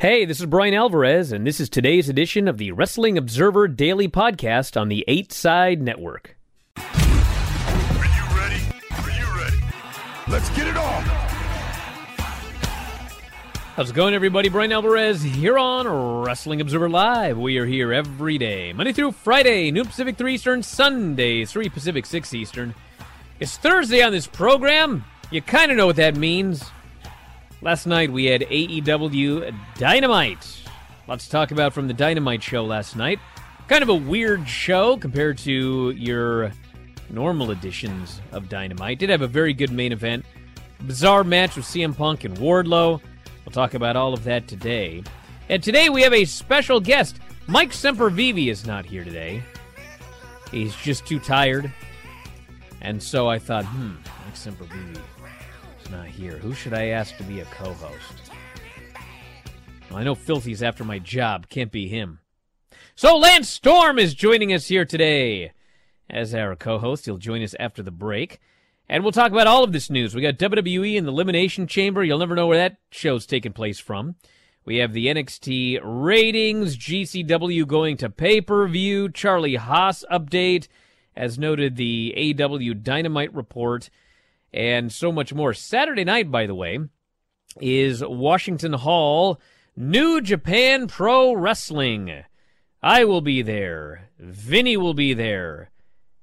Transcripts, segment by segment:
Hey, this is Brian Alvarez, and this is today's edition of the Wrestling Observer Daily Podcast on the 8 Side Network. Are you ready? Are you ready? Let's get it on. How's it going, everybody? Brian Alvarez here on Wrestling Observer Live. We are here every day, Monday through Friday, noon Pacific 3 Eastern, Sunday 3 Pacific 6 Eastern. It's Thursday on this program. You kind of know what that means. Last night we had AEW Dynamite. Lots to talk about from the Dynamite show last night. Kind of a weird show compared to your normal editions of Dynamite. Did have a very good main event. Bizarre match with CM Punk and Wardlow. We'll talk about all of that today. And today we have a special guest. Mike Sempervive is not here today. He's just too tired. And so I thought, hmm, Mike Not here. Who should I ask to be a co host? Well, I know Filthy's after my job. Can't be him. So Lance Storm is joining us here today as our co host. He'll join us after the break. And we'll talk about all of this news. We got WWE in the Elimination Chamber. You'll never know where that show's taking place from. We have the NXT ratings, GCW going to pay per view, Charlie Haas update, as noted, the AW Dynamite report and so much more. Saturday night, by the way, is Washington Hall New Japan Pro Wrestling. I will be there. Vinny will be there.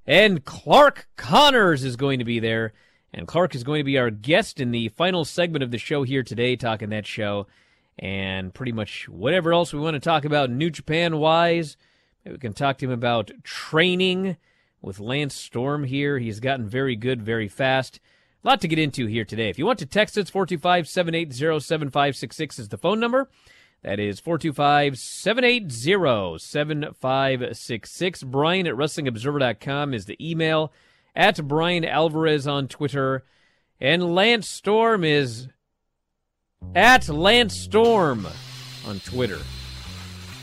And Clark Connors is going to be there. And Clark is going to be our guest in the final segment of the show here today, talking that show and pretty much whatever else we want to talk about New Japan wise. Maybe we can talk to him about training with Lance Storm here. He's gotten very good very fast. A lot to get into here today. If you want to text us, 425 780 7566 is the phone number. That is 425 780 7566. Brian at WrestlingObserver.com is the email. At Brian Alvarez on Twitter. And Lance Storm is at Lance Storm on Twitter.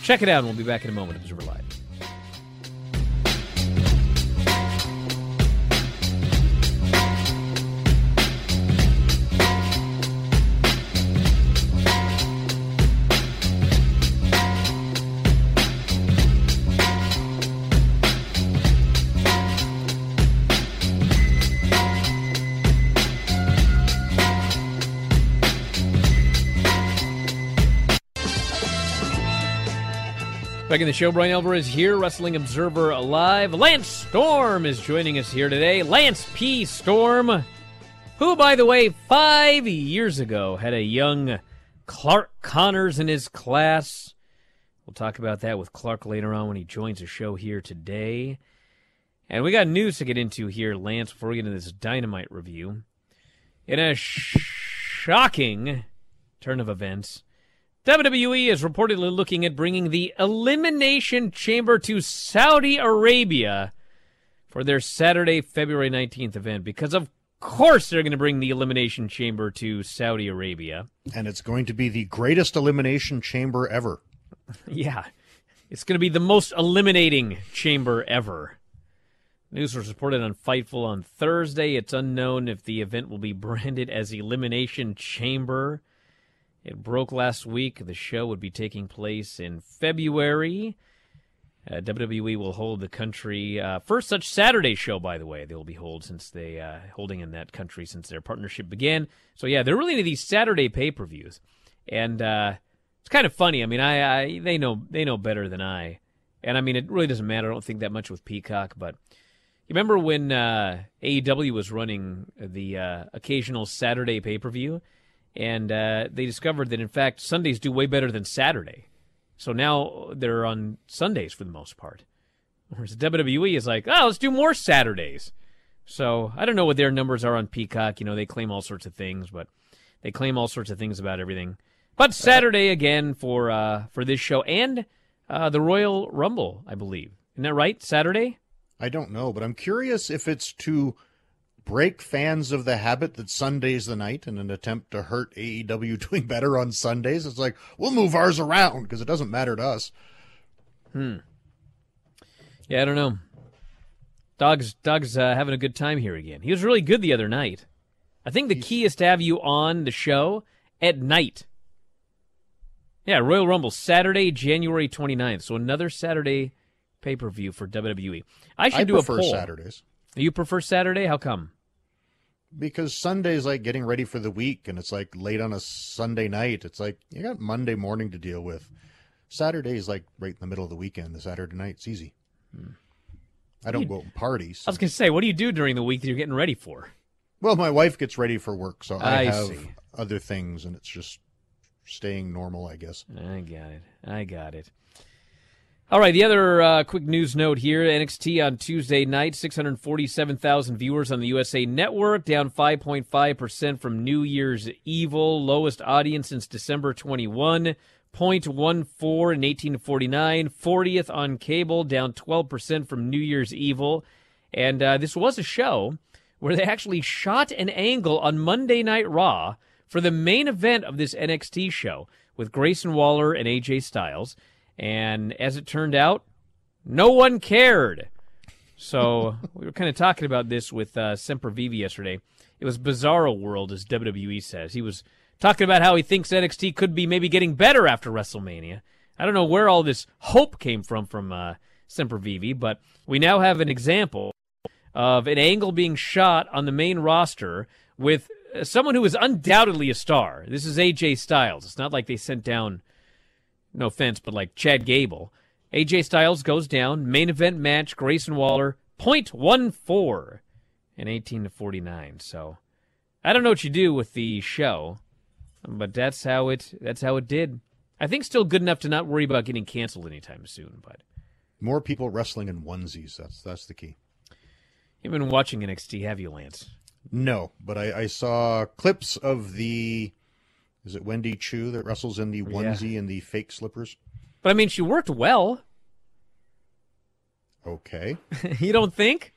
Check it out, and we'll be back in a moment. Observer Live. Back in the show, Brian Alvarez here, Wrestling Observer Live. Lance Storm is joining us here today. Lance P. Storm, who, by the way, five years ago had a young Clark Connors in his class. We'll talk about that with Clark later on when he joins the show here today. And we got news to get into here, Lance, before we get into this dynamite review. In a sh- shocking turn of events, WWE is reportedly looking at bringing the Elimination Chamber to Saudi Arabia for their Saturday, February 19th event because, of course, they're going to bring the Elimination Chamber to Saudi Arabia. And it's going to be the greatest elimination chamber ever. yeah, it's going to be the most eliminating chamber ever. News was reported on Fightful on Thursday. It's unknown if the event will be branded as Elimination Chamber. It broke last week. The show would be taking place in February. Uh, WWE will hold the country uh, first such Saturday show. By the way, they will be hold since they uh, holding in that country since their partnership began. So yeah, they're really into these Saturday pay per views, and uh, it's kind of funny. I mean, I, I they know they know better than I, and I mean it really doesn't matter. I don't think that much with Peacock, but you remember when uh, AEW was running the uh, occasional Saturday pay per view? And uh, they discovered that in fact Sundays do way better than Saturday. So now they're on Sundays for the most part. Whereas WWE is like, oh, let's do more Saturdays. So I don't know what their numbers are on Peacock. You know, they claim all sorts of things, but they claim all sorts of things about everything. But Saturday again for uh, for this show and uh, the Royal Rumble, I believe. Isn't that right? Saturday. I don't know, but I'm curious if it's to break fans of the habit that Sunday's the night in an attempt to hurt AEW doing better on Sundays. It's like, we'll move ours around because it doesn't matter to us. Hmm. Yeah, I don't know. Dog's Dog's uh, having a good time here again. He was really good the other night. I think the key is to have you on the show at night. Yeah, Royal Rumble Saturday, January 29th. So another Saturday pay per view for WWE. I should I do a poll. Saturdays You prefer Saturday? How come? because Sunday's like getting ready for the week and it's like late on a Sunday night. It's like you got Monday morning to deal with. Saturday is like right in the middle of the weekend. The Saturday night, it's easy. I don't go to parties. I was gonna say, what do you do during the week that you're getting ready for? Well, my wife gets ready for work, so I, I have see. other things, and it's just staying normal, I guess. I got it. I got it. All right, the other uh, quick news note here NXT on Tuesday night, 647,000 viewers on the USA Network, down 5.5% from New Year's Evil, lowest audience since December 21. 0.14 in 1849, 40th on cable, down 12% from New Year's Evil. And uh, this was a show where they actually shot an angle on Monday Night Raw for the main event of this NXT show with Grayson Waller and AJ Styles. And as it turned out, no one cared. So we were kind of talking about this with uh, Sempervive yesterday. It was Bizarro World, as WWE says. He was talking about how he thinks NXT could be maybe getting better after WrestleMania. I don't know where all this hope came from from uh, Sempervive, but we now have an example of an angle being shot on the main roster with uh, someone who is undoubtedly a star. This is AJ Styles. It's not like they sent down, no offense, but like Chad Gable. AJ Styles goes down. Main event match: Grayson Waller, .14 in 18 to 49. So I don't know what you do with the show, but that's how it. That's how it did. I think still good enough to not worry about getting canceled anytime soon. But More people wrestling in onesies. That's that's the key. you've been watching NXT, have you, Lance? No, but I, I saw clips of the. Is it Wendy Choo that wrestles in the Yeah. onesie and the fake slippers? But I mean, she worked well. Okay. you don't think?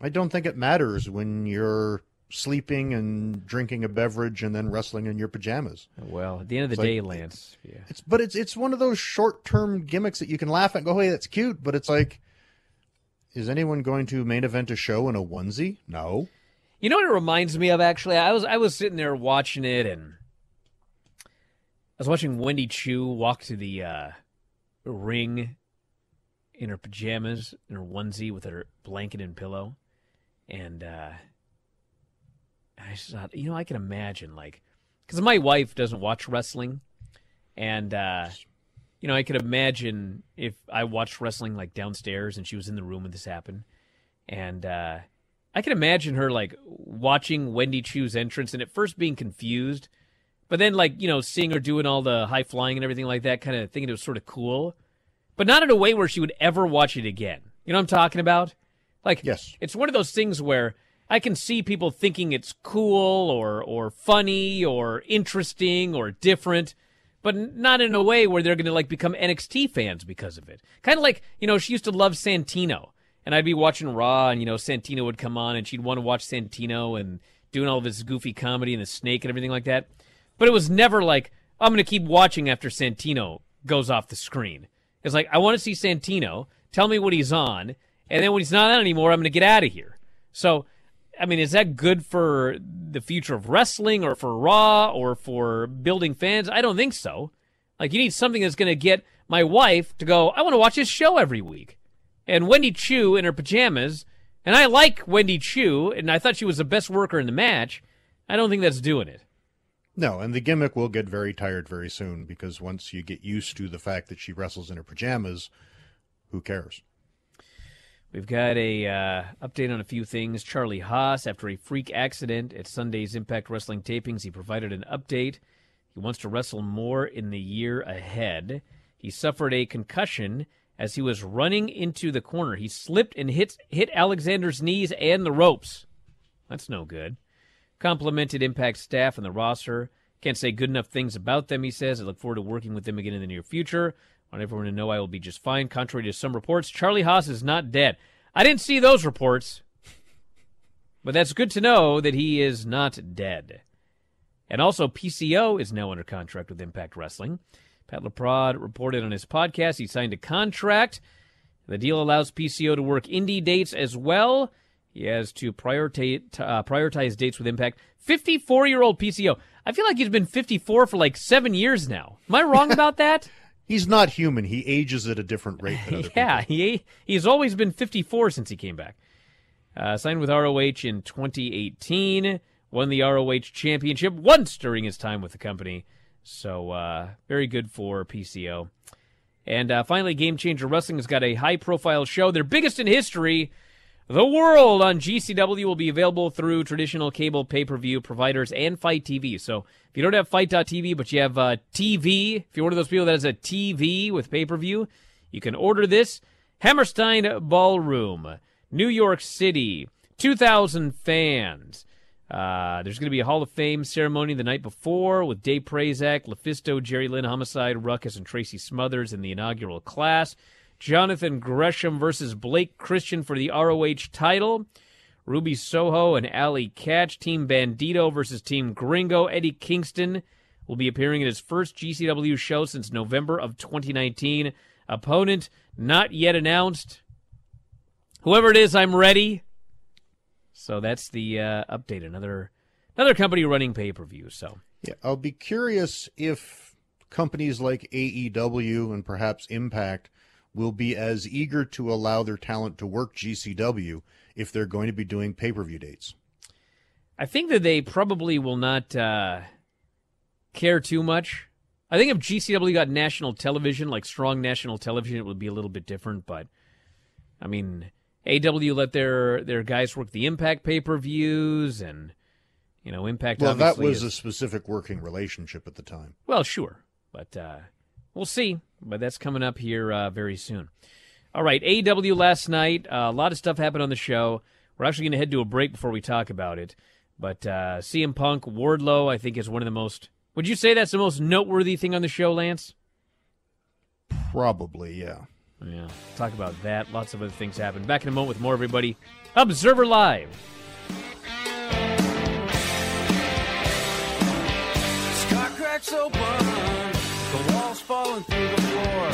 I don't think it matters when you're sleeping and drinking a beverage and then wrestling in your pajamas. Well, at the end of the It's day, like- Lance. Yeah. It's but it's it's one of those short term gimmicks that you can laugh at and go, hey, that's cute, but it's like is anyone going to main event a show in a onesie? No. You know what it reminds me of? Actually, I was I was sitting there watching it, and was watching Wendy Choo walk to the uh, ring in her pajamas, in her onesie with her blanket and pillow, and uh, I just thought, you know, I can imagine like because my wife doesn't watch wrestling, and uh, you know, I could imagine if I watched wrestling like downstairs and she was in the room when this happened, and. uh I can imagine her like watching Wendy Choo's entrance and at first being confused, but then like you know seeing her doing all the high flying and everything like that, kind of thinking it was sort of cool, but not in a way where she would ever watch it again. You know what I'm talking about? Like, Yes. it's one of those things where I can see people thinking it's cool or or funny or interesting or different, but not in a way where they're going to like become NXT fans because of it. Kind of like you know she used to love Santino, and I'd be watching Raw, and you know Santino would come on, and she'd want to watch Santino and doing all of his goofy comedy and the snake and everything like that. But it was never like I'm going to keep watching after Santino goes off the screen. It's like I want to see Santino. Tell me what he's on, and then when he's not on anymore, I'm going to get out of here. So, I mean, is that good for the future of wrestling, or for Raw, or for building fans? I don't think so. Like you need something that's going to get my wife to go. I want to watch this show every week. And Wendy Choo in her pajamas, and I like Wendy Choo, and I thought she was the best worker in the match. I don't think that's doing it. No, and the gimmick will get very tired very soon because once you get used to the fact that she wrestles in her pajamas, who cares? We've got a uh, update on a few things. Charlie Haas, after a freak accident at Sunday's Impact Wrestling tapings, he provided an update. He wants to wrestle more in the year ahead. He suffered a concussion as he was running into the corner. He slipped and hit hit Alexander's knees and the ropes. That's no good. Complimented Impact staff and the roster. Can't say good enough things about them, he says. I look forward to working with them again in the near future. I want everyone to know I will be just fine. Contrary to some reports, Charlie Haas is not dead. I didn't see those reports, but that's good to know that he is not dead. And also, PCO is now under contract with Impact Wrestling. Pat LaPrade reported on his podcast he signed a contract. The deal allows PCO to work indie dates as well. He has to prioritize, uh, prioritize dates with Impact. 54 year old PCO. I feel like he's been 54 for like seven years now. Am I wrong about that? He's not human. He ages at a different rate than other yeah, people. he he's always been 54 since he came back. Uh, signed with ROH in 2018, won the ROH championship once during his time with the company. So uh, very good for PCO. And uh, finally, Game Changer Wrestling has got a high-profile show, their biggest in history. The World on GCW will be available through traditional cable pay-per-view providers and FITE TV. So if you don't have FITE.tv, but you have uh, TV, if you're one of those people that has a TV with pay-per-view, you can order this. Hammerstein Ballroom, New York City, 2,000 fans. Uh, there's going to be a Hall of Fame ceremony the night before with Dave Prazak, LuFisto, Jerry Lynn, Homicide, Ruckus, and Tracy Smothers in the inaugural class. Jonathan Gresham versus Blake Christian for the ROH title. Ruby Soho and Allie Katch. Team Bandito versus Team Gringo. Eddie Kingston will be appearing in his first GCW show since November of 2019. Opponent not yet announced. Whoever it is, I'm ready. So that's the uh, update. Another another company running pay per view. So Yeah, I'll be curious if companies like AEW and perhaps Impact will be as eager to allow their talent to work GCW if they're going to be doing pay per view dates. I think that they probably will not uh, care too much. I think if GCW got national television, like strong national television, it would be a little bit different. But I mean, AW let their their guys work the Impact pay per views, and you know, Impact. Well, that was is- a specific working relationship at the time. Well, sure, but uh, we'll see. But that's coming up here uh, very soon. All right, AEW last night. Uh, a lot of stuff happened on the show. We're actually going to head to a break before we talk about it. But uh, CM Punk, Wardlow, I think is one of the most. Would you say that's the most noteworthy thing on the show, Lance? Probably, yeah. Yeah, talk about that. Lots of other things happen. Back in a moment with more, everybody. Observer Live. Sky cracks open, the walls falling through the floor.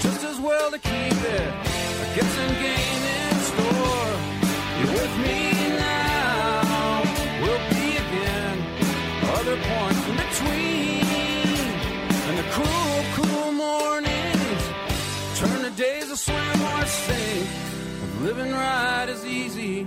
Just as well to keep it. I get some game in store. You're with me now. We'll be again. Other points in between. And the cool, cool mornings turn to days of slam or sink. Living right is easy.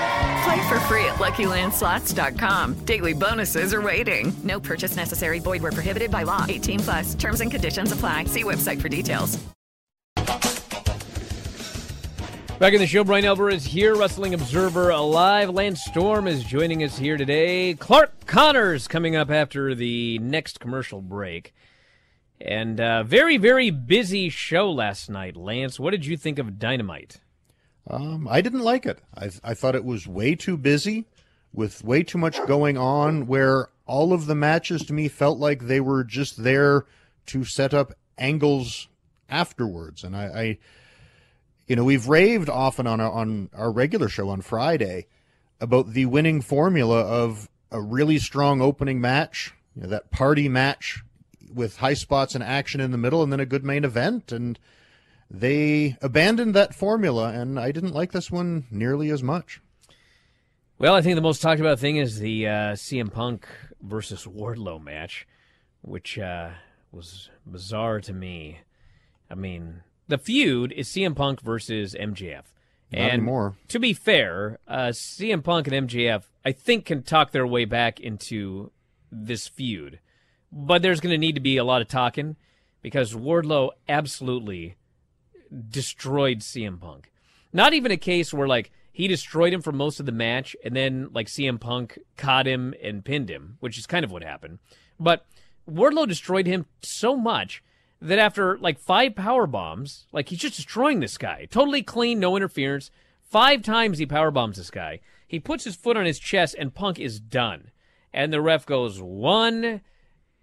Play for free at LuckyLandSlots.com. Daily bonuses are waiting. No purchase necessary. Void where prohibited by law. 18 plus. Terms and conditions apply. See website for details. Back in the show, Brian Alvarez here, Wrestling Observer Alive. Lance Storm is joining us here today. Clark Connors coming up after the next commercial break. And uh, very, very busy show last night, Lance. What did you think of Dynamite? Um, I didn't like it. I, I thought it was way too busy with way too much going on where all of the matches to me felt like they were just there to set up angles afterwards. And I, I you know, we've raved often on our, on our regular show on Friday about the winning formula of a really strong opening match, you know, that party match with high spots and action in the middle, and then a good main event. And they abandoned that formula, and I didn't like this one nearly as much. Well, I think the most talked about thing is the uh, CM Punk versus Wardlow match, which uh, was bizarre to me. I mean, the feud is CM Punk versus MJF. Not and anymore. to be fair, uh, CM Punk and MJF, I think, can talk their way back into this feud. But there's going to need to be a lot of talking because Wardlow absolutely destroyed CM Punk. Not even a case where like he destroyed him for most of the match, and then like CM Punk caught him and pinned him, which is kind of what happened. But Wardlow destroyed him so much that after like five power bombs, like he's just destroying this guy, totally clean, no interference. Five times he power bombs this guy. He puts his foot on his chest, and Punk is done. And the ref goes one,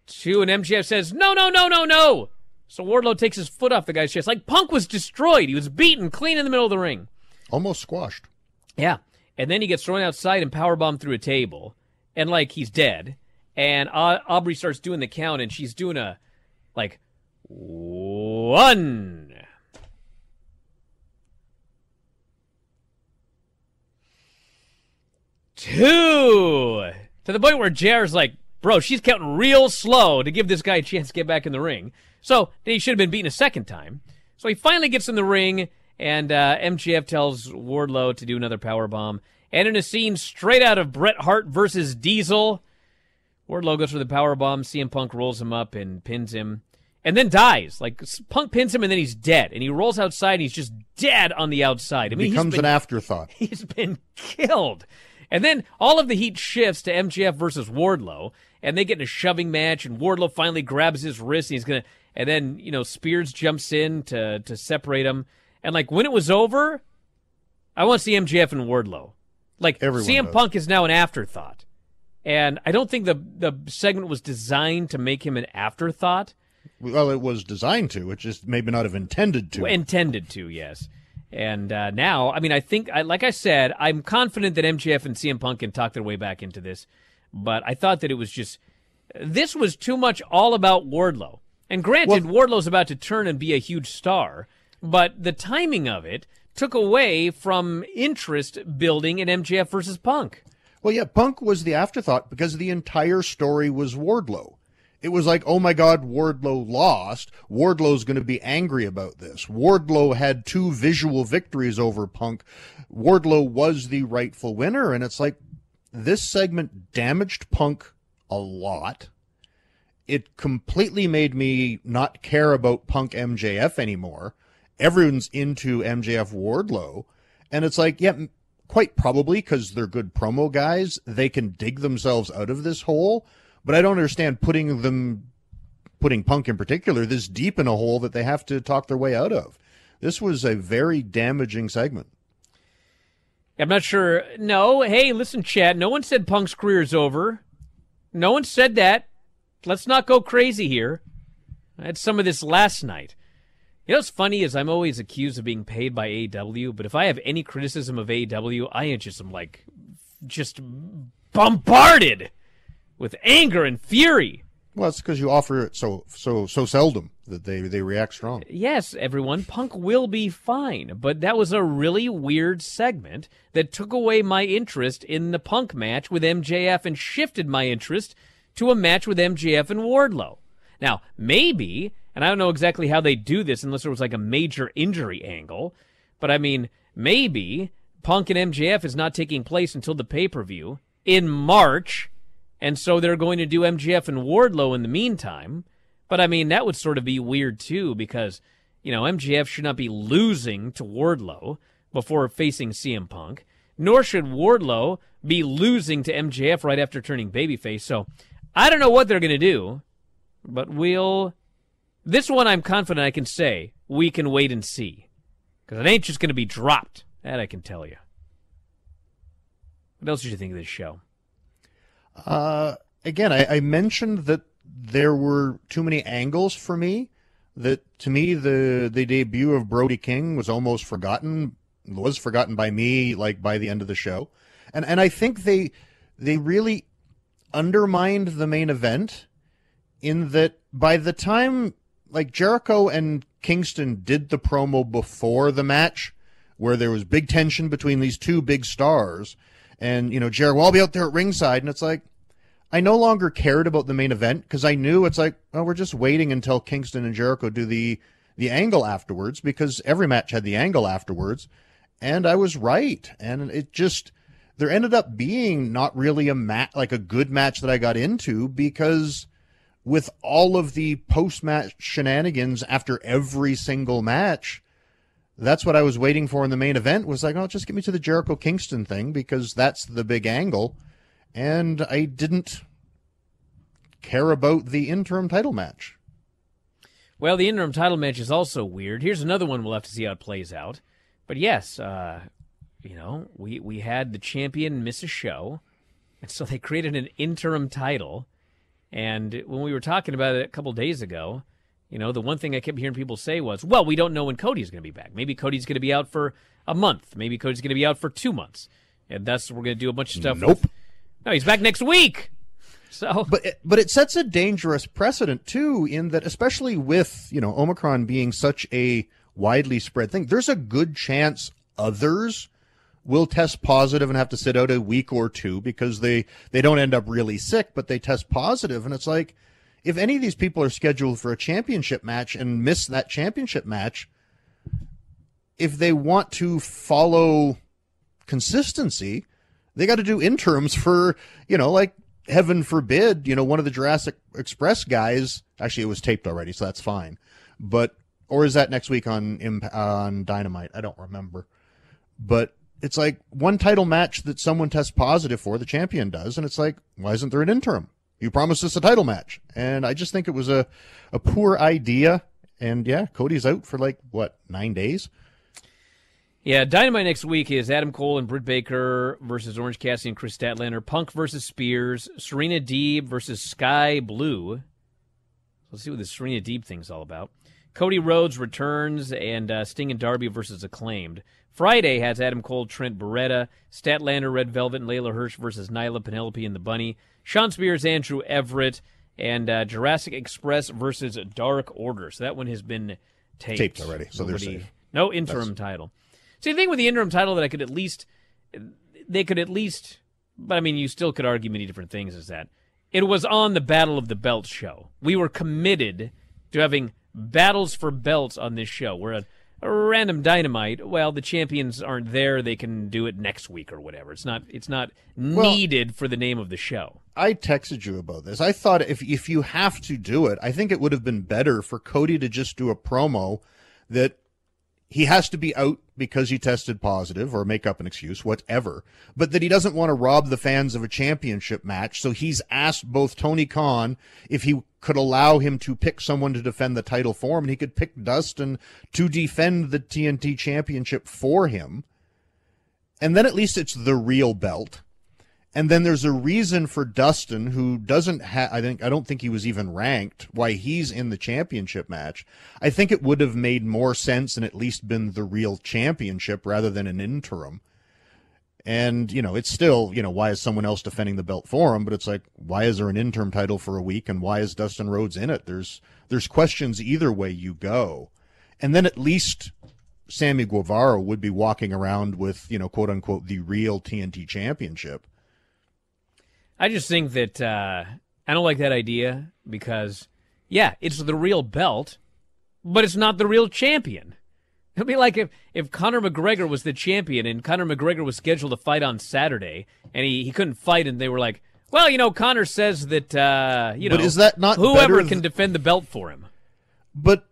two, and MJF says, "No, no, no, no, no." So Wardlow takes his foot off the guy's chest. Like Punk was destroyed. He was beaten clean in the middle of the ring. Almost squashed. Yeah. And then he gets thrown outside and powerbombed through a table. And like he's dead. And Au- Aubrey starts doing the count and she's doing a like one. Two. To the point where JR's like, bro, she's counting real slow to give this guy a chance to get back in the ring. So he should have been beaten a second time. So he finally gets in the ring, and uh, MJF tells Wardlow to do another power bomb. And in a scene straight out of Bret Hart versus Diesel, Wardlow goes for the power bomb. CM Punk rolls him up and pins him, and then dies. Like Punk pins him, and then he's dead. And he rolls outside, and he's just dead on the outside. I mean, Becomes been- an afterthought. He's been killed. And then all of the heat shifts to MJF versus Wardlow, and they get in a shoving match, and Wardlow finally grabs his wrist, and he's gonna, and then you know Spears jumps in to to separate them, and like when it was over, I want to see MJF and Wardlow. Like Everyone CM. Punk is now an afterthought, and I don't think the the segment was designed to make him an afterthought. Well, it was designed to. It just maybe not have intended to. Intended to, yes. And uh, now, I mean, I think, I, like I said, I'm confident that MJF and CM Punk can talk their way back into this. But I thought that it was just, this was too much all about Wardlow. And granted, Wardlow's about to turn and be a huge star, but the timing of it took away from interest building in MJF versus Punk. Well, yeah, Punk was the afterthought because the entire story was Wardlow. It was like, oh my God, Wardlow lost. Wardlow's going to be angry about this. Wardlow had two visual victories over Punk. Wardlow was the rightful winner. And it's like, this segment damaged Punk a lot. It completely made me not care about Punk MJF anymore. Everyone's into MJF Wardlow. And it's like, yeah, quite probably because they're good promo guys, they can dig themselves out of this hole. But I don't understand putting them, putting Punk in particular, this deep in a hole that they have to talk their way out of. This was a very damaging segment. I'm not sure. No, hey, listen, Chad. No one said Punk's career is over. No one said that. Let's not go crazy here. I had some of this last night. You know what's funny is I'm always accused of being paid by AEW, but if I have any criticism of AEW, I just am like just bombarded with anger and fury. Well, it's because you offer it so so so seldom that they they react strong. Yes, everyone, Punk will be fine, but that was a really weird segment that took away my interest in the Punk match with MJF and shifted my interest to a match with MJF and Wardlow. Now, maybe, and I don't know exactly how they do this unless there was like a major injury angle, but I mean, maybe Punk and MJF is not taking place until the pay per view in March, and so they're going to do MJF and Wardlow in the meantime. But I mean, that would sort of be weird too, because, you know, MJF should not be losing to Wardlow before facing CM Punk, nor should Wardlow be losing to MJF right after turning babyface. So I don't know what they're going to do, but we'll. This one I'm confident I can say we can wait and see. Because it ain't just going to be dropped. That I can tell you. What else did you think of this show? Uh, again, I, I mentioned that there were too many angles for me. That to me, the the debut of Brody King was almost forgotten. Was forgotten by me, like by the end of the show, and and I think they they really undermined the main event in that by the time like Jericho and Kingston did the promo before the match, where there was big tension between these two big stars, and you know Jericho, I'll be out there at ringside, and it's like I no longer cared about the main event because I knew it's like, oh, we're just waiting until Kingston and Jericho do the the angle afterwards because every match had the angle afterwards, and I was right, and it just there ended up being not really a match like a good match that I got into because with all of the post match shenanigans after every single match, that's what I was waiting for in the main event was like, oh, just get me to the Jericho Kingston thing because that's the big angle. And I didn't care about the interim title match. Well, the interim title match is also weird. Here's another one we'll have to see how it plays out. But yes, uh, you know, we, we had the champion miss a show, and so they created an interim title. And when we were talking about it a couple days ago, you know, the one thing I kept hearing people say was, well, we don't know when Cody's going to be back. Maybe Cody's going to be out for a month. Maybe Cody's going to be out for two months. And thus, we're going to do a bunch of stuff. Nope. With... No, he's back next week. So, but it, but it sets a dangerous precedent too, in that especially with you know Omicron being such a widely spread thing, there's a good chance others will test positive and have to sit out a week or two because they they don't end up really sick, but they test positive, and it's like if any of these people are scheduled for a championship match and miss that championship match, if they want to follow consistency, they got to do interims for you know like heaven forbid, you know, one of the Jurassic Express guys. Actually, it was taped already, so that's fine. But or is that next week on on Dynamite? I don't remember. But it's like one title match that someone tests positive for, the champion does, and it's like, why isn't there an interim? You promised us a title match, and I just think it was a a poor idea. And yeah, Cody's out for like what nine days. Yeah, Dynamite next week is Adam Cole and Britt Baker versus Orange Cassidy and Kris Statlander. Punk versus Spears. Serena Deeb versus Skye Blue. Let's see what this Serena Deeb thing's all about. Cody Rhodes returns and uh, Sting and Darby versus Acclaimed. Friday has Adam Cole, Trent Beretta, Statlander, Red Velvet, and Leyla Hirsch versus Nyla, Penelope, and the Bunny. Shawn Spears, Andrew Everett, and uh, Jurassic Express versus Dark Order. So that one has been taped, taped already. So Nobody, they're safe. No interim That's... title. See, the thing with the interim title that I could at least, they could at least, but I mean, you still could argue many different things. Is that it was on the Battle of the Belts show. We were committed to having battles for belts on this show. We're a, a random dynamite. Well, the champions aren't there. They can do it next week or whatever. It's not. It's not well, needed for the name of the show. I texted you about this. I thought if if you have to do it, I think it would have been better for Cody to just do a promo that he has to be out because he tested positive or make up an excuse, whatever, but that he doesn't want to rob the fans of a championship match. So he's asked both Tony Khan if he could allow him to pick someone to defend the title for him, and he could pick Dustin to defend the TNT championship for him. And then at least it's the real belt. And then there's a reason for Dustin, who doesn't have, I think, I don't think he was even ranked, why he's in the championship match. I think it would have made more sense and at least been the real championship rather than an interim. And, you know, it's still, you know, why is someone else defending the belt for him? But it's like, why is there an interim title for a week and why is Dustin Rhodes in it? There's, there's questions either way you go. And then at least Sammy Guevara would be walking around with, you know, quote unquote, the real TNT championship. I just think that uh, I don't like that idea because, yeah, it's the real belt, but it's not the real champion. It'd be like if, if Conor McGregor was the champion and Conor McGregor was scheduled to fight on Saturday and he, he couldn't fight and they were like, well, you know, Conor says that, uh, you know, but is that not whoever can defend the belt for him. But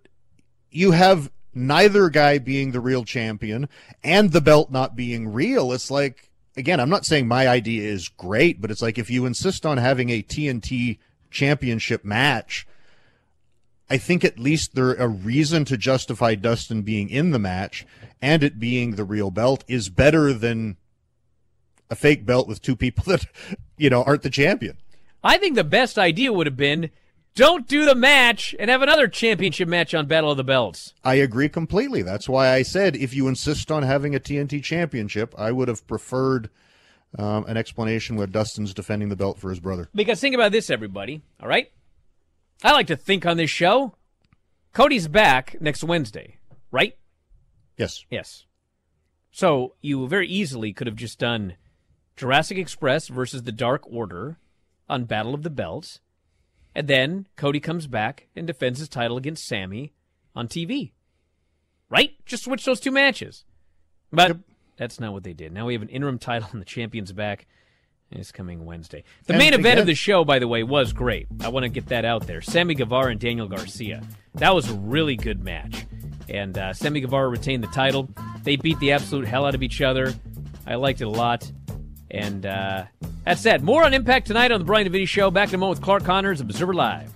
you have neither guy being the real champion and the belt not being real. It's like, again, I'm not saying my idea is great, but it's like if you insist on having a TNT championship match, I think at least there a reason to justify Dustin being in the match and it being the real belt is better than a fake belt with two people that, you know, aren't the champion. I think the best idea would have been don't do the match and have another championship match on Battle of the Belts. I agree completely. That's why I said if you insist on having a TNT championship, I would have preferred um, an explanation where Dustin's defending the belt for his brother. Because think about this, everybody. All right? I like to think on this show. Cody's back next Wednesday, right? Yes. Yes. So you very easily could have just done Jurassic Express versus the Dark Order on Battle of the Belts and then Cody comes back and defends his title against Sammy on TV. Right? Just switch those two matches. But yep. that's not what they did. Now we have an interim title and the champion's back. It's coming Wednesday. The and main event of the show, by the way, was great. I want to get that out there. Sammy Guevara and Daniel Garcia. That was a really good match. and uh, Sammy Guevara retained the title. They beat the absolute hell out of each other. I liked it a lot. And uh, that said, more on Impact tonight on the Brian Vinny Show. Back in a moment with Clark Connors, Observer Live.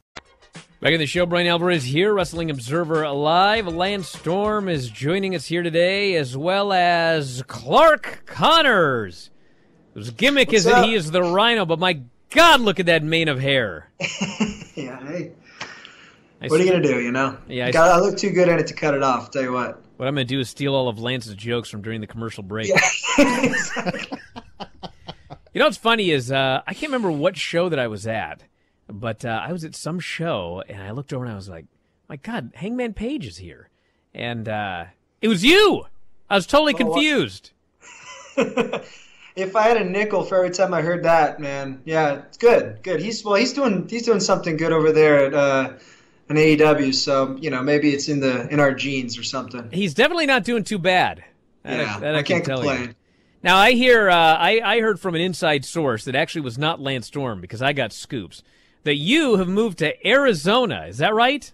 Back in the show, Brian Alvarez here, Wrestling Observer Live. Lance Storm is joining us here today, as well as Clark Connors, His gimmick What's is that he is the Rhino, but my God, look at that mane of hair. Yeah, hey. I What are you gonna do? You know? Yeah, I see- I look too good at it to cut it off. Tell you what. What I'm going to do is steal all of Lance's jokes from during the commercial break. You know what's funny is uh, I can't remember what show that I was at, but uh, I was at some show and I looked over and I was like, "My God, Hangman Page is here," and uh, it was you. I was totally Oh, confused. If I had a nickel for every time I heard that, man, yeah, it's good, good. He's well, he's doing he's doing something good over there at uh, an AEW. So you know, maybe it's in the in our genes or something. He's definitely not doing too bad. That Yeah, that I can can't tell you. complain. Now I hear uh, I I heard from an inside source that actually was not Lance Storm because I got scoops that you have moved to Arizona. Is that right?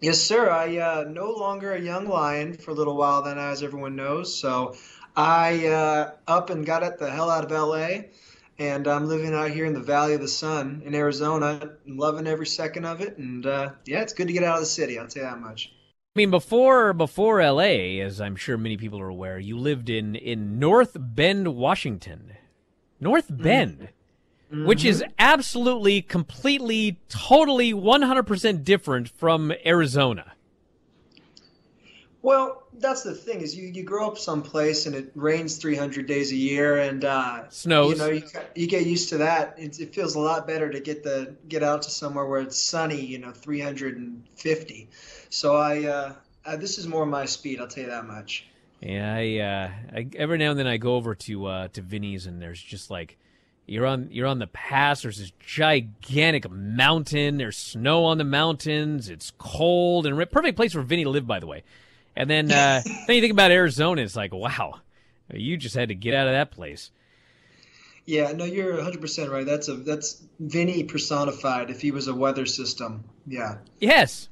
Yes, sir. I uh, no longer a young lion for a little while then, as everyone knows. So I uh, up and got it the hell out of LA, and I'm living out here in the Valley of the Sun in Arizona, and loving every second of it. And uh, yeah, it's good to get out of the city. I'll tell you that much. I mean, before before L.A., as I'm sure many people are aware, you lived in in North Bend, Washington. North Bend, which is absolutely, completely, totally, 100% different from Arizona. Well, that's the thing is you, you grow up someplace and it rains 300 days a year and uh, Snows. You know you, you get used to that. It, it feels a lot better to get the get out to somewhere where it's sunny. You know, 350. So I, uh, uh, this is more my speed. I'll tell you that much. Yeah, I, uh, I every now and then I go over to uh, to Vinny's and there's just like you're on you're on the pass. There's this gigantic mountain. There's snow on the mountains. It's cold and perfect place for Vinny to live, by the way. And then uh, then you think about Arizona. It's like wow, you just had to get out of that place. Yeah, no, you're 100% right. That's a that's Vinny personified. If he was a weather system, yeah. Yes.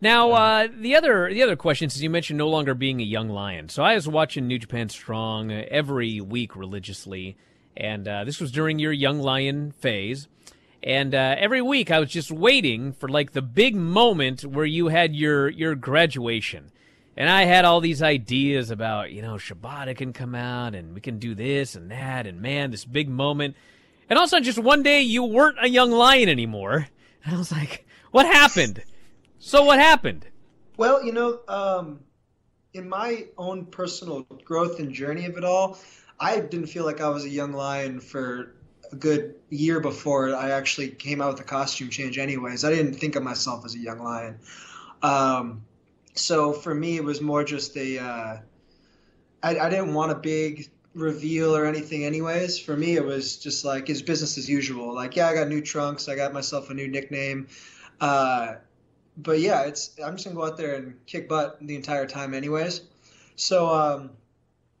Now, uh, the other the other question, since you mentioned no longer being a young lion, so I was watching New Japan Strong every week religiously, and uh, this was during your young lion phase, and uh, every week I was just waiting for like the big moment where you had your your graduation, and I had all these ideas about you know Shibata can come out and we can do this and that, and man, this big moment, and all of a sudden, just one day you weren't a young lion anymore, and I was like, what happened? So what happened? Well, you know, um, in my own personal growth and journey of it all, I didn't feel like I was a young lion for a good year before I actually came out with the costume change. Anyways, I didn't think of myself as a young lion. Um, so for me, it was more just a. Uh, I, I didn't want a big reveal or anything. Anyways, for me, it was just like it's business as usual. Like, yeah, I got new trunks. I got myself a new nickname. Uh, but yeah, it's I'm just gonna go out there and kick butt the entire time, anyways. So um,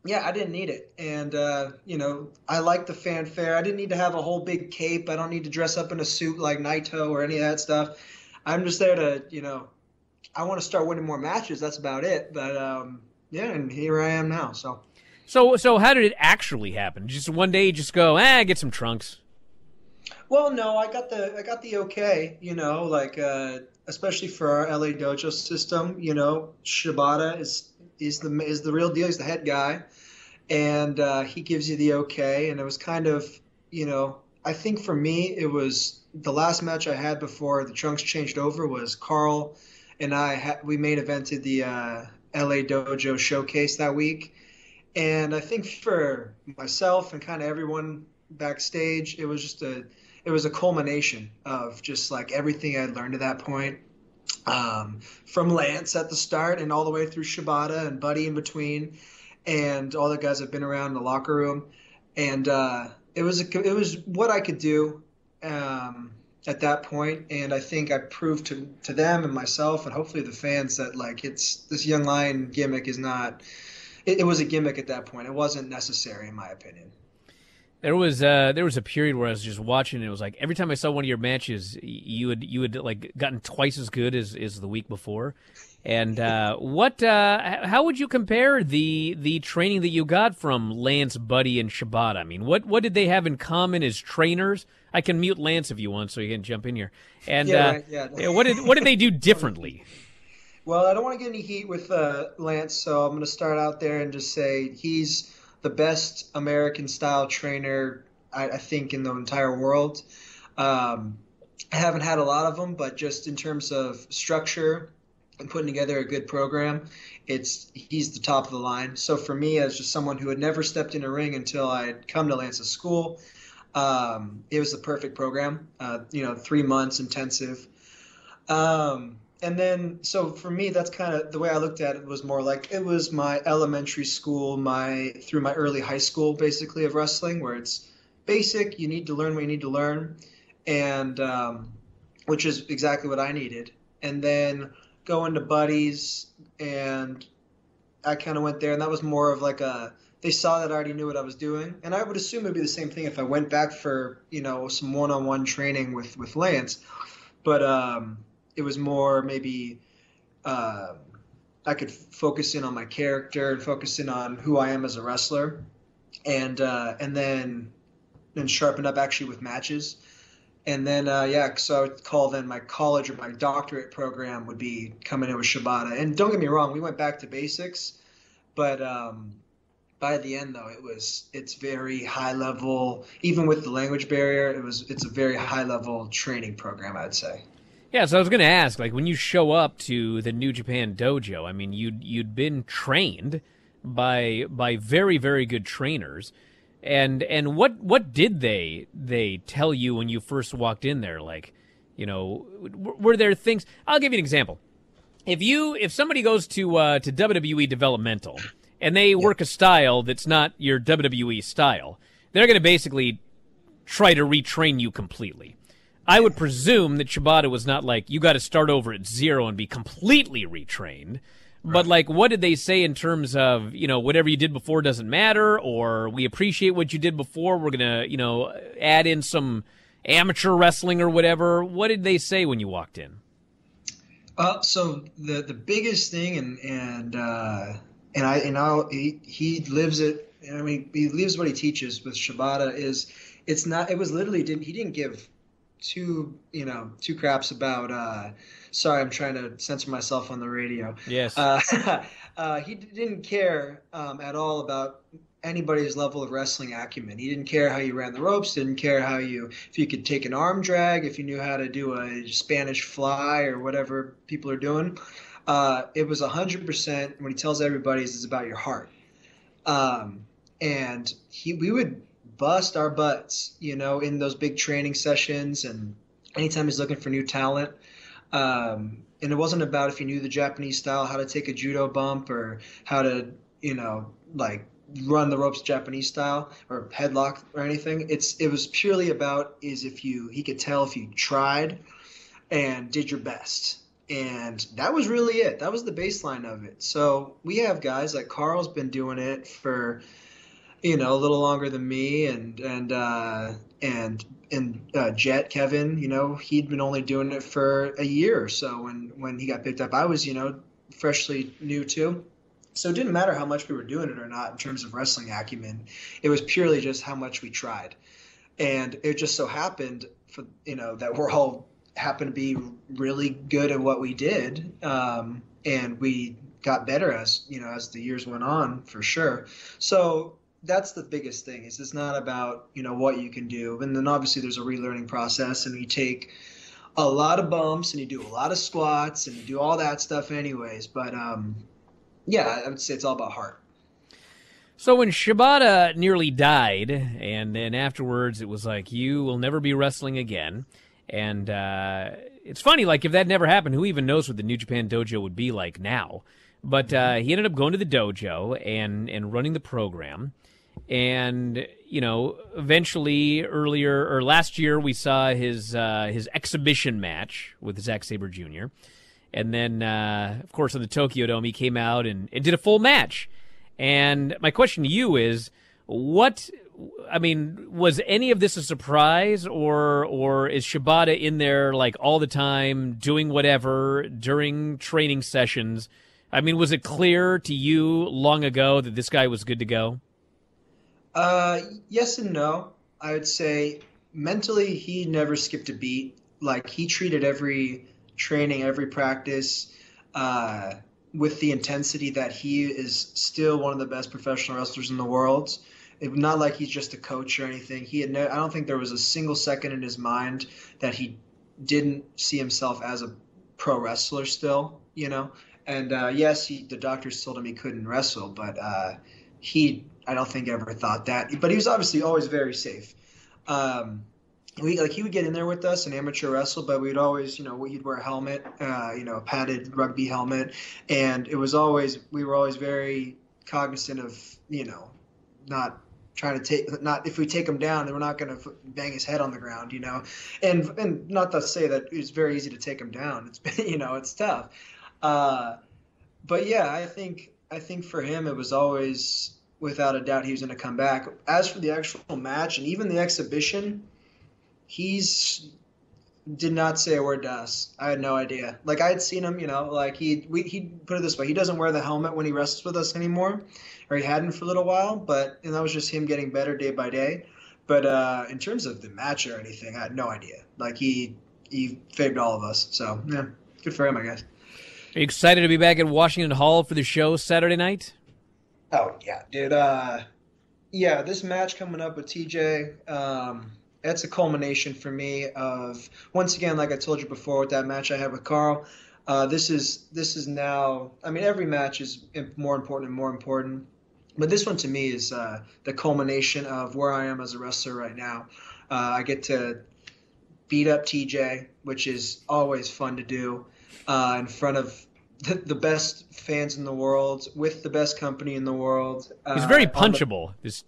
yeah, I didn't need it, and uh, you know I like the fanfare. I didn't need to have a whole big cape. I don't need to dress up in a suit like Naito or any of that stuff. I'm just there to you know I want to start winning more matches. That's about it. But um, yeah, and here I am now. So So so how did it actually happen? Just one day you just go, ah, get some trunks. Well, no, I got the I got the okay, you know, like uh, especially for our LA Dojo system, you know, Shibata is is the is the real deal. He's the head guy, and uh, he gives you the okay. And it was kind of, you know, I think for me it was the last match I had before the trunks changed over was Karl and I ha- we main evented the uh, LA Dojo Showcase that week, and I think for myself and kind of everyone backstage, it was just a it was a culmination of just like everything I'd learned at that point. Um, from Lance at the start and all the way through Shibata and Buddy in between, and all the guys I've been around in the locker room, and uh, it was a, it was what I could do um, at that point, and I think I proved to to them and myself and hopefully the fans that like it's this young lion gimmick is not. It was a gimmick at that point. It wasn't necessary, in my opinion. There was uh, there was a period where I was just watching. And it was like every time I saw one of your matches, you had you had like gotten twice as good as, as the week before. And uh, what? Uh, how would you compare the the training that you got from Lance, Buddy, and Shibata? I mean, what what did they have in common as trainers? I can mute Lance if you want, so you can jump in here. And Yeah, uh, yeah. yeah, what did what did they do differently? Well, I don't want to get any heat with uh, Lance, so I'm going to start out there and just say he's the best American style trainer I, I think in the entire world. Um, I haven't had a lot of them, but just in terms of structure and putting together a good program, it's he's the top of the line. So for me, as just someone who had never stepped in a ring until I'd come to Lance's school, um, it was the perfect program. Uh, you know, three months intensive. Um, and then, so for me, that's kind of the way I looked at it was more like it was my elementary school, my through my early high school, basically of wrestling, where it's basic. You need to learn what you need to learn, and um, which is exactly what I needed. And then go into Buddy's, and I kind of went there, and that was more of like a. They saw that I already knew what I was doing, and I would assume it'd be the same thing if I went back for you know some one-on-one training with with Lance, but um, it was more maybe uh, I could focus in on my character and focus in on who I am as a wrestler, and uh, and then then sharpen up actually with matches. And then, uh, yeah, so I would call then my college or my doctorate program would be coming in with Shibata. And don't get me wrong, we went back to basics, but um, by the end though, it was it's very high level. Even with the language barrier, it was it's a very high level training program, I'd say. Yeah, so I was going to ask, like, when you show up to the New Japan Dojo, I mean, you'd you'd been trained by by very very good trainers, and and what what did they they tell you when you first walked in there? Like, you know, were there things? I'll give you an example. If you if somebody goes to uh, to WWE developmental and they work a style that's not your WWE style, they're going to basically try to retrain you completely. I would presume that Shibata was not like you got to start over at zero and be completely retrained. But like, what did they say in terms of you know whatever you did before doesn't matter, or we appreciate what you did before. We're gonna you know add in some amateur wrestling or whatever. What did they say when you walked in? Uh, so the the biggest thing, and and uh, and I and I he, he lives it. I mean, he lives what he teaches with Shibata. Is it's not. It was literally didn't he didn't give two you know two craps about. Uh, sorry, I'm trying to censor myself on the radio. Yes. Uh, uh, he didn't care um, at all about anybody's level of wrestling acumen. He didn't care how you ran the ropes. Didn't care how you if you could take an arm drag, if you knew how to do a Spanish fly or whatever people are doing. Uh, it was a hundred percent. When he tells everybody, is it's about your heart. Um, and he, we would bust our butts, you know, in those big training sessions, and anytime he's looking for new talent. Um, and it wasn't about if you knew the Japanese style, how to take a judo bump or how to, you know, like run the ropes Japanese style or headlock or anything. It's it was purely about is if you he could tell if you tried and did your best. And that was really it. That was the baseline of it. So we have guys like Karl's been doing it for you know a little longer than me and and uh and and uh, Jet Kevin, you know, he'd been only doing it for a year or so when when he got picked up. I was, you know, freshly new too. So it didn't matter how much we were doing it or not in terms of wrestling acumen. It was purely just how much we tried. And it just so happened for you know that we're all happened to be really good at what we did. Um, and we got better as you know as the years went on for sure. So that's the biggest thing is it's not about you know what you can do and then obviously there's a relearning process and you take a lot of bumps and you do a lot of squats and you do all that stuff anyways. But um, yeah, I would say it's all about heart. So when Shibata nearly died, and then afterwards it was like, you will never be wrestling again. And uh, it's funny, like if that never happened, who even knows what the New Japan Dojo would be like now? But uh, he ended up going to the dojo and and running the program. And you know, eventually, earlier or last year, we saw his uh, his exhibition match with Zack Sabre Jr. And then, uh, of course, on the Tokyo Dome, he came out and, and did a full match. And my question to you is, what? I mean, was any of this a surprise, or or is Shibata in there like all the time, doing whatever during training sessions? I mean, was it clear to you long ago that this guy was good to go? Uh, yes and no. I would say mentally, he never skipped a beat. Like he treated every training, every practice, uh, with the intensity that he is still one of the best professional wrestlers in the world. It, not like he's just a coach or anything. He had no, I don't think there was a single second in his mind that he didn't see himself as a pro wrestler still, you know. And uh, yes, he, the doctors told him he couldn't wrestle, but uh, he, I don't think ever thought that. But he was obviously always very safe. Um, we like he would get in there with us and amateur wrestle, but we'd always, you know, he'd wear a helmet, uh, you know, a padded rugby helmet, and it was always we were always very cognizant of, you know, not trying to take not if we take him down, then we're not going to bang his head on the ground, you know, and and not to say that it's very easy to take him down. It's you know it's tough, uh, but yeah, I think I think for him it was always without a doubt he was going to come back. As for the actual match and even the exhibition he's did not say a word to us. I had no idea. Like I had seen him, you know, like he we he put it this way, he doesn't wear the helmet when he wrestles with us anymore, or he hadn't for a little while. But and that was just him getting better day by day. But uh, in terms of the match or anything, I had no idea. Like he he favored all of us. So yeah, good for him, I guess. Are you excited to be back at Washington Hall for the show Saturday night? Oh yeah, dude. Uh, yeah, this match coming up with TJ. Um, that's a culmination for me of once again, like I told you before, with that match I had with Karl. Uh, this is this is now. I mean, every match is more important and more important, but this one to me is uh, the culmination of where I am as a wrestler right now. Uh, I get to beat up TJ, which is always fun to do uh, in front of the, the, best fans in the world with the best company in the world. He's very punchable. The...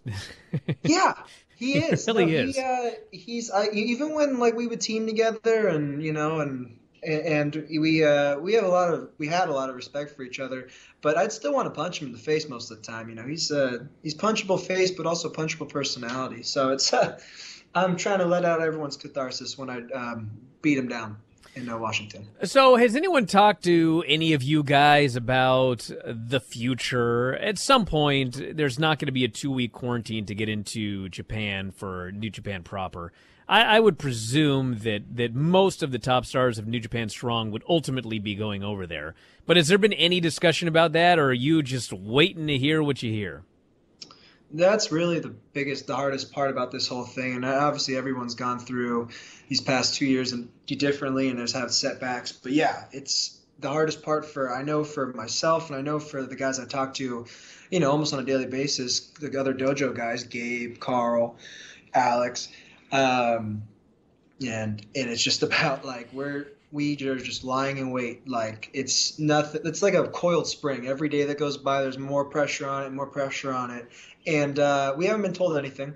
yeah, he is. He really no, is. He, uh, he's uh, even when like we would team together and you know and and we uh, we have a lot of we had a lot of respect for each other. But I'd still want to punch him in the face most of the time. You know, he's uh, he's punchable face, but also punchable personality. So it's uh, I'm trying to let out everyone's catharsis when I um, beat him down in uh, Washington. So, has anyone talked to any of you guys about the future? At some point, there's not going to be a two week quarantine to get into Japan for New Japan proper. I, I, would presume that, that most of the top stars of New Japan Strong would ultimately be going over there. But has there been any discussion about that, or are you just waiting to hear what you hear? That's really the biggest, the hardest part about this whole thing. And obviously, everyone's gone through these past two years and differently, and there's had setbacks. But yeah, it's the hardest part for I know for myself, and I know for the guys I talk to, you know, almost on a daily basis. The other dojo guys, Gabe, Karl, Alex, um, and and it's just about like we're we are just lying in wait. Like it's nothing. It's like a coiled spring. Every day that goes by, there's more pressure on it, more pressure on it, and uh, we haven't been told anything.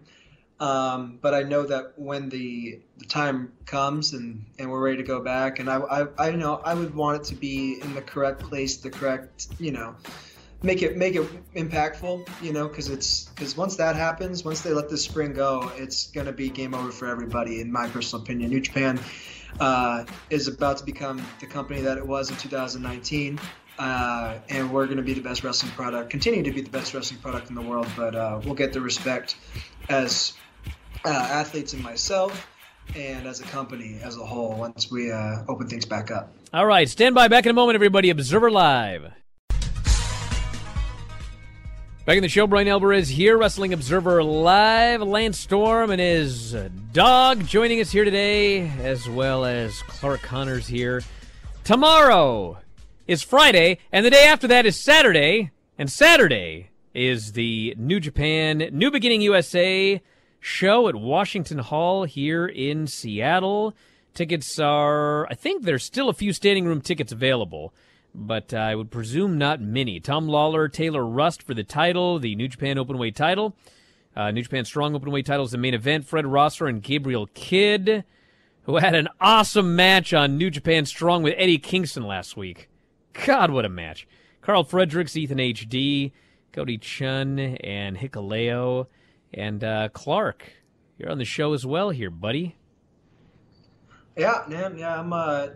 Um, but I know that when the the time comes and, and we're ready to go back, and I, I I know I would want it to be in the correct place, the correct you know, make it make it impactful, you know, because it's because once that happens, once they let this spring go, it's gonna be game over for everybody, in my personal opinion. New Japan uh, is about to become the company that it was in 2019 uh, and we're going to be the best wrestling product, continue to be the best wrestling product in the world. But uh, we'll get the respect as uh, athletes and myself, and as a company as a whole once we uh, open things back up. All right, stand by. Back in a moment, everybody. Observer Live. Back in the show, Bryan Alvarez here, Wrestling Observer Live. Lance Storm and his dog joining us here today, as well as Clark Connors here. Tomorrow is Friday, and the day after that is Saturday, and Saturday is the New Japan, New Beginning USA show at Washington Hall here in Seattle. Tickets are, I think there's still a few standing room tickets available but I would presume not many. Tom Lawlor, Taylor Rust for the title, the New Japan Openweight title. Uh, New Japan Strong Openweight title is the main event. Fred Rosser and Gabriel Kidd, who had an awesome match on New Japan Strong with Eddie Kingston last week. God, what a match. Karl Fredericks, Ethan H.D., Cody Chun, and Hikaleo, and uh, Clark. You're on the show as well here, buddy. Yeah, man. Yeah, I'm uh,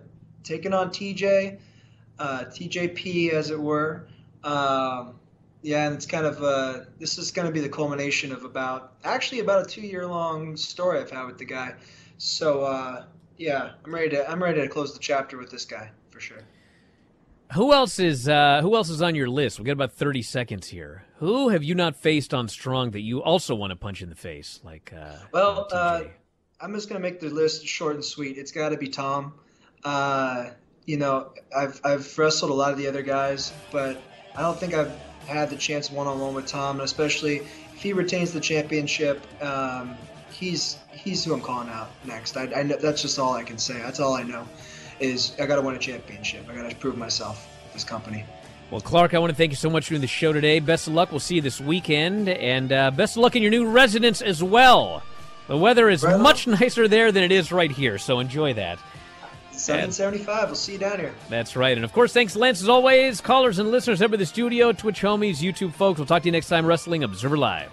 taking on TJ uh, TJP, as it were. Um, yeah, and it's kind of uh, this is going to be the culmination of about actually about a two-year-long story I've had with the guy. So uh, yeah, I'm ready to I'm ready to close the chapter with this guy for sure. Who else is uh, Who else is on your list? We got about thirty seconds here. Who have you not faced on Strong that you also want to punch in the face? Like, uh, well, uh, I'm just gonna make the list short and sweet. It's got to be Tom. You know, I've I've wrestled a lot of the other guys, but I don't think I've had the chance one on one with Tom, and especially if he retains the championship, um, he's he's who I'm calling out next. I, I know, that's just all I can say. That's all I know is I got to win a championship. I got to prove myself this company. Well, Clark, I want to thank you so much for doing the show today. Best of luck. We'll see you this weekend, and uh, best of luck in your new residence as well. The weather is right much nicer there than it is right here, so enjoy that. 775. We'll see you down here. That's right. And of course, thanks, Lance, as always. Callers and listeners over the studio, Twitch homies, YouTube folks. We'll talk to you next time, Wrestling Observer Live.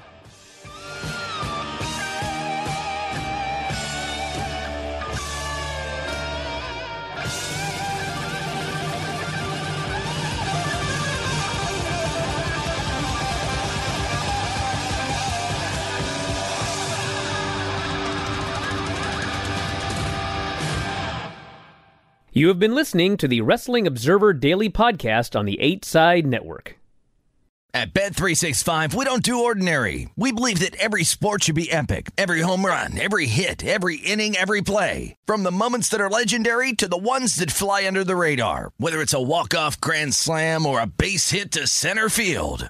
You have been listening to the Wrestling Observer Daily Podcast on the 8 Side Network. At Bet365, we don't do ordinary. We believe that every sport should be epic every home run, every hit, every inning, every play. From the moments that are legendary to the ones that fly under the radar, whether it's a walk-off grand slam or a base hit to center field.